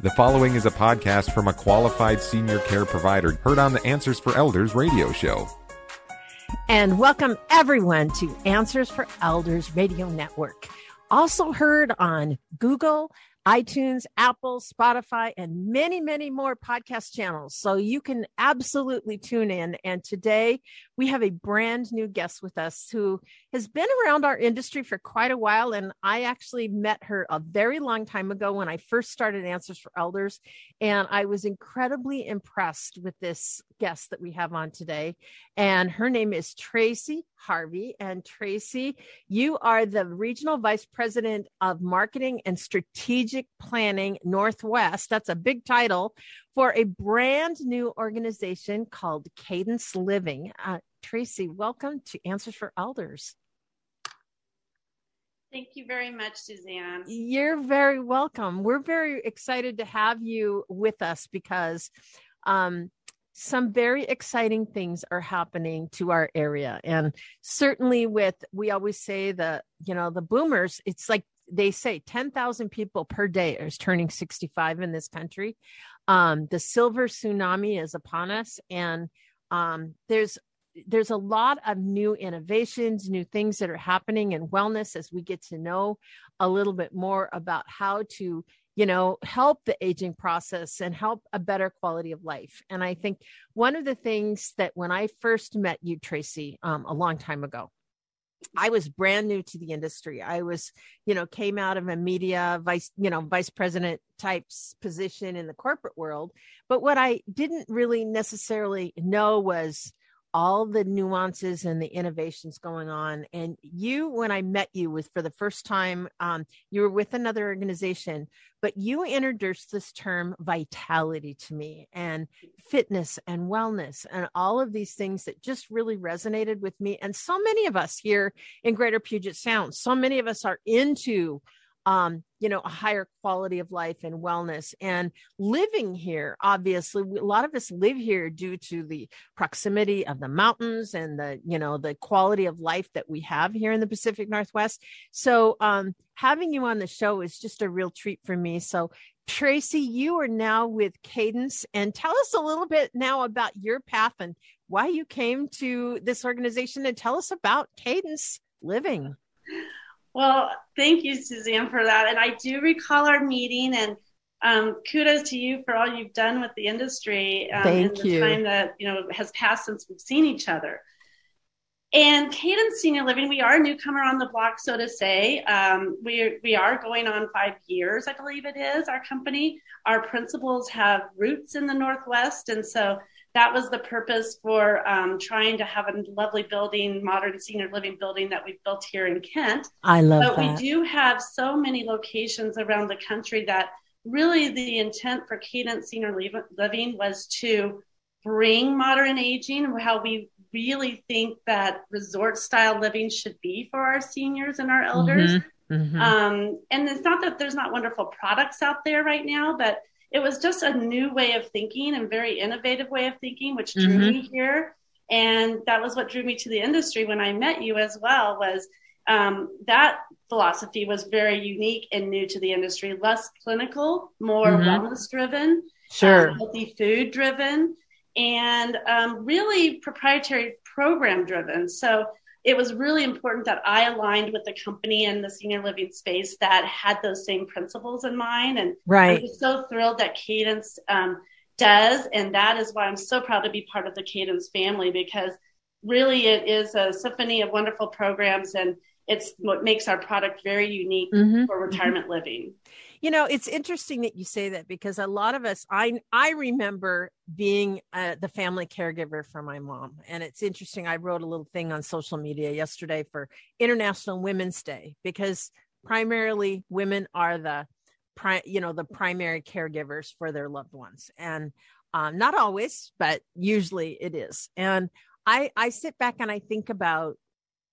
The following is a podcast from a qualified senior care provider heard on the Answers for Elders radio show. And welcome everyone to Answers for Elders Radio Network. Also heard on Google, iTunes, Apple, Spotify, and many, many more podcast channels. So you can absolutely tune in. And today we have a brand new guest with us who has been around our industry for quite a while. And I actually met her a very long time ago when I first started Answers for Elders. And I was incredibly impressed with this guest that we have on today. And her name is Tracy Harvey. And Tracy, you are the Regional Vice President of Marketing and Strategic Planning Northwest. That's a big title for a brand new organization called Cadence Living. Uh, Tracy, welcome to Answers for Elders. Thank you very much, Suzanne. You're very welcome. We're very excited to have you with us because um, some very exciting things are happening to our area. And certainly, with we always say the, you know, the boomers, it's like they say 10,000 people per day is turning 65 in this country. Um, the silver tsunami is upon us. And um, there's there's a lot of new innovations, new things that are happening in wellness as we get to know a little bit more about how to, you know, help the aging process and help a better quality of life. And I think one of the things that when I first met you, Tracy, um, a long time ago, I was brand new to the industry. I was, you know, came out of a media vice, you know, vice president types position in the corporate world. But what I didn't really necessarily know was all the nuances and the innovations going on. And you, when I met you, was for the first time, um, you were with another organization, but you introduced this term vitality to me and fitness and wellness and all of these things that just really resonated with me. And so many of us here in Greater Puget Sound, so many of us are into um, you know, a higher quality of life and wellness. And living here, obviously, a lot of us live here due to the proximity of the mountains and the, you know, the quality of life that we have here in the Pacific Northwest. So, um, having you on the show is just a real treat for me. So, Tracy, you are now with Cadence, and tell us a little bit now about your path and why you came to this organization, and tell us about Cadence Living. Well, thank you, Suzanne, for that. And I do recall our meeting, and um, kudos to you for all you've done with the industry um, thank in the you. time that you know has passed since we've seen each other. And Cadence Senior Living, we are a newcomer on the block, so to say. Um, we we are going on five years, I believe it is. Our company, our principals have roots in the Northwest, and so that was the purpose for um, trying to have a lovely building, modern senior living building that we've built here in Kent. I love but that. we do have so many locations around the country that really the intent for Cadence Senior Living was to bring modern aging how we really think that resort style living should be for our seniors and our elders. Mm-hmm. Mm-hmm. Um, and it's not that there's not wonderful products out there right now, but it was just a new way of thinking and very innovative way of thinking, which drew Mhm. me here. And that was what drew me to the industry when I met you as well. Was um, that philosophy was very unique and new to the industry, less clinical, more Mhm. wellness driven, Sure. um, healthy food driven, and um, really proprietary program driven. So it was really important that I aligned with the company and the senior living space that had those same principles in mind. And right. I'm so thrilled that Cadence um, does, and that is why I'm so proud to be part of the Cadence family because really it is a symphony of wonderful programs and it's what makes our product very unique Mhm. for retirement living. You know, it's interesting that you say that because a lot of us, I I remember being uh, the family caregiver for my mom, and it's interesting. I wrote a little thing on social media yesterday for International Women's Day because primarily women are the, pri- you know, the primary caregivers for their loved ones, and um, not always, but usually it is. And I I sit back and I think about,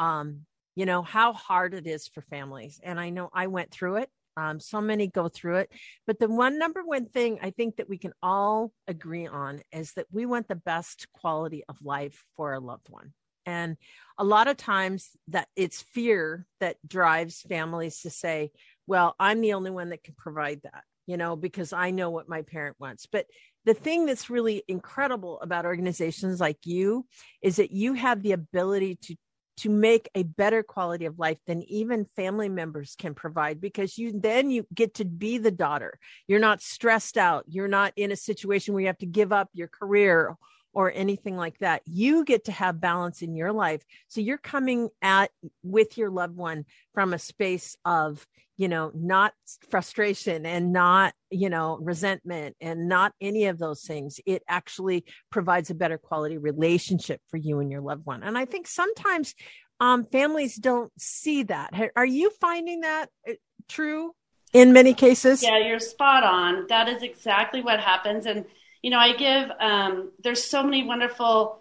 um, you know, how hard it is for families, and I know I went through it. Um, so many go through it. But the one number one thing I think that we can all agree on is that we want the best quality of life for a loved one. And a lot of times that it's fear that drives families to say, well, I'm the only one that can provide that. you know, because I know what my parent wants. But the thing that's really incredible about organizations like you is that you have the ability to to make a better quality of life than even family members can provide because you then you get to be the daughter. You're not stressed out. You're not in a situation where you have to give up your career or anything like that. You get to have balance in your life. So you're coming at with your loved one from a space of, you know, not frustration and not, you know, resentment and not any of those things. It actually provides a better quality relationship for you and your loved one. And I think sometimes um, families don't see that. Are you finding that uh, true in many cases? Yeah, you're spot on. That is exactly what happens. And you know, I give, um, there's so many wonderful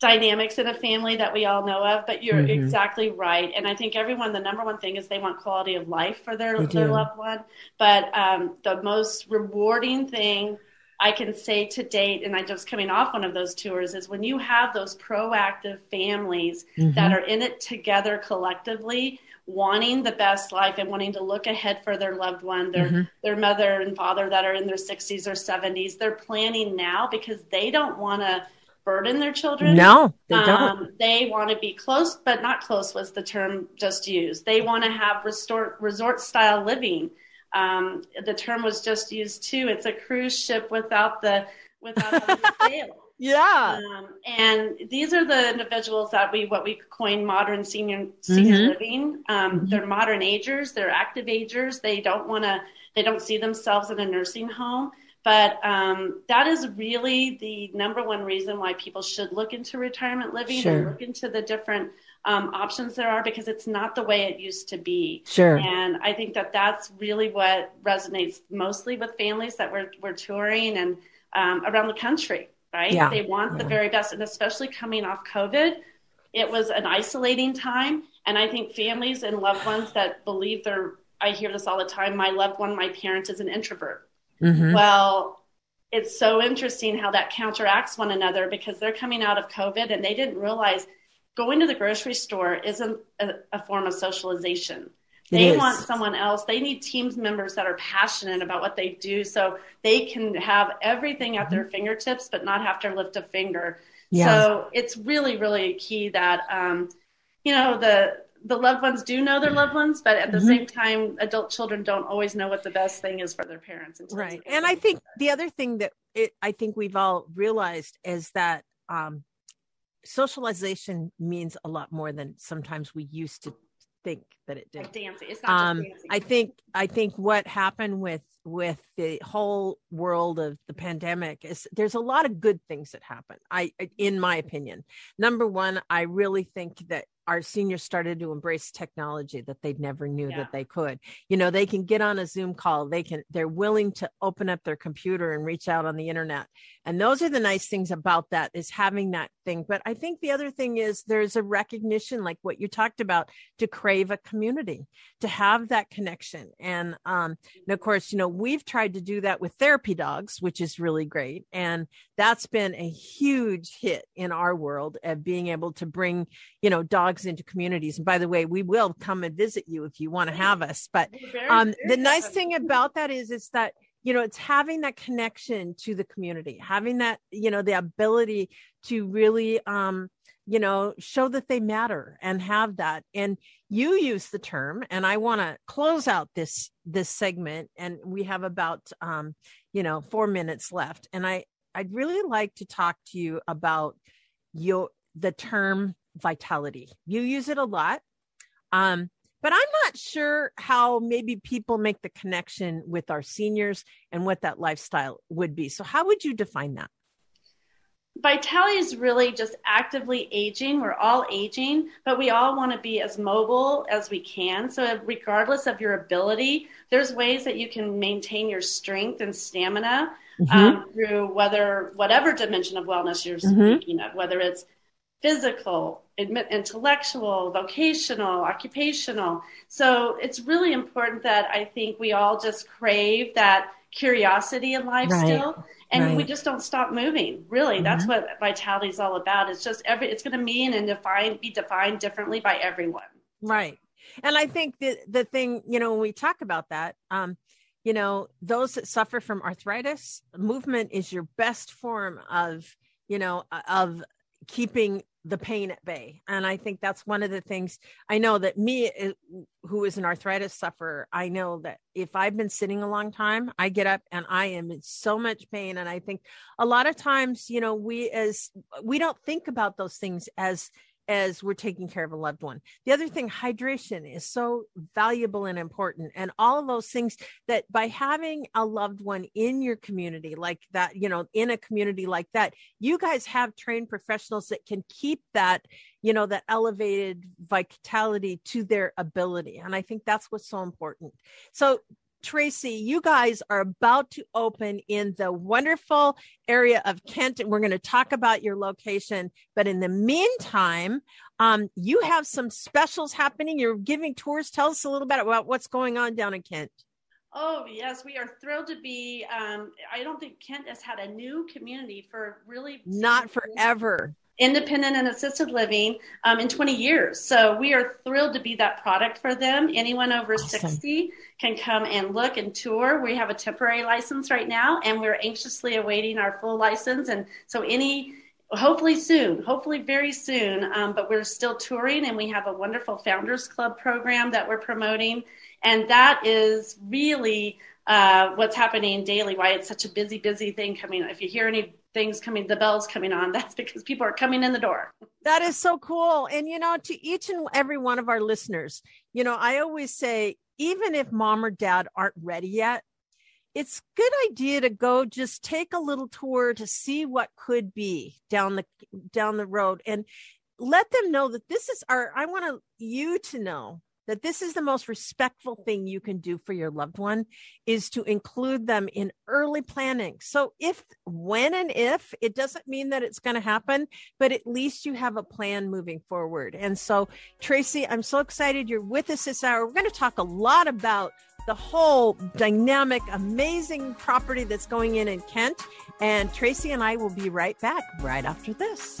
dynamics in a family that we all know of, but you're mm-hmm. exactly right. And I think everyone, the number one thing is they want quality of life for their, their loved one. But um, the most rewarding thing I can say to date, and I'm just coming off one of those tours, is when you have those proactive families mm-hmm. that are in it together collectively, wanting the best life and wanting to look ahead for their loved one, their mm-hmm. their mother and father that are in their 60s or 70s. They're planning now because they don't want to burden their children. No, they don't. Um, they want to be close, but not close was the term just used. They want to have resort resort style living. Um, the term was just used too. It's a cruise ship without the without the sail. Yeah. Um, and these are the individuals that we what we coin modern senior senior mm-hmm. living. Um, mm-hmm. They're modern agers. They're active agers. They don't want to. They don't see themselves in a nursing home. But um, that is really the number one reason why people should look into retirement living sure. and look into the different um, options there are because it's not the way it used to be. Sure. And I think that that's really what resonates mostly with families that we're, we're touring and um, around the country right? Yeah. They want the very best. And especially coming off COVID, it was an isolating time. And I think families and loved ones that believe they're, I hear this all the time, my loved one, my parent is an introvert. Mm-hmm. Well, it's so interesting how that counteracts one another because they're coming out of COVID and they didn't realize going to the grocery store isn't a, a form of socialization they want someone else. They need teams members that are passionate about what they do so they can have everything at their mm-hmm. fingertips but not have to lift a finger. Yeah. So it's really, really key that, um, you know, the, the loved ones do know their loved ones, but at the mm-hmm. same time, adult children don't always know what the best thing is for their parents. Right. And I think the other thing that it, I think we've all realized is that um, socialization means a lot more than sometimes we used to think that it did. Dancing. It's not um, dancing. I think I think what happened with with the whole world of the pandemic is there's a lot of good things that happen. I in my opinion. Number one, I really think that our seniors started to embrace technology that they never knew yeah. that they could. You know, they can get on a Zoom call, they can they're willing to open up their computer and reach out on the internet. And those are the nice things about that is having that thing. But I think the other thing is there's a recognition like what you talked about to crave a community, to have that connection. And um and of course, you know, we've tried to do that with therapy dogs, which is really great. And that's been a huge hit in our world of being able to bring, you know, dogs into communities. And by the way, we will come and visit you if you want to have us. But um, the nice thing about that is, is that you know it's having that connection to the community having that you know the ability to really um you know show that they matter and have that and you use the term and i want to close out this this segment and we have about um you know 4 minutes left and i i'd really like to talk to you about your the term vitality you use it a lot um but I'm not sure how maybe people make the connection with our seniors and what that lifestyle would be. So, how would you define that? Vitality is really just actively aging. We're all aging, but we all want to be as mobile as we can. So, regardless of your ability, there's ways that you can maintain your strength and stamina mm-hmm. um, through whether whatever dimension of wellness you're mm-hmm. speaking of, whether it's physical, intellectual, vocational, occupational. So it's really important that I think we all just crave that curiosity in life right. still. And right. we just don't stop moving. Really, mm-hmm. that's what vitality is all about. It's just every it's going to mean and define be defined differently by everyone. Right. And I think that the thing, you know, when we talk about that, um, you know, those that suffer from arthritis, movement is your best form of, you know, of keeping the pain at bay. And I think that's one of the things I know that me, who is an arthritis sufferer, I know that if I've been sitting a long time, I get up and I am in so much pain. And I think a lot of times, you know, we as we don't think about those things as as we're taking care of a loved one. The other thing, hydration is so valuable and important. And all of those things that by having a loved one in your community like that, you know, in a community like that, you guys have trained professionals that can keep that, you know, that elevated vitality to their ability. And I think that's what's so important. So Tracy, you guys are about to open in the wonderful area of Kent, and we're going to talk about your location. But in the meantime, um, you have some specials happening. You're giving tours. Tell us a little bit about what's going on down in Kent. Oh, yes, we are thrilled to be. Um, I don't think Kent has had a new community for really not forever independent and assisted living um, in 20 years. So we are thrilled to be that product for them. Anyone over awesome. 60 can come and look and tour. We have a temporary license right now, and we're anxiously awaiting our full license. And so any hopefully soon, hopefully very soon. Um, but we're still touring, and we have a wonderful Founders Club program that we're promoting, and that is really uh, what's happening daily. Why it's such a busy, busy thing coming. If you hear any things coming, the bells coming on, that's because people are coming in the door. That is so cool. And, you know, to each and every one of our listeners, you know, I always say, even if mom or dad aren't ready yet, it's a good idea to go just take a little tour to see what could be down the down the road and let them know that this is our i want you to know that this is the most respectful thing you can do for your loved one is to include them in early planning. So if when and if it doesn't mean that it's going to happen, but at least you have a plan moving forward. And so Tracy, I'm so excited you're with us this hour. We're going to talk a lot about the whole dynamic, amazing property that's going in in Kent. And Tracy and I will be right back right after this.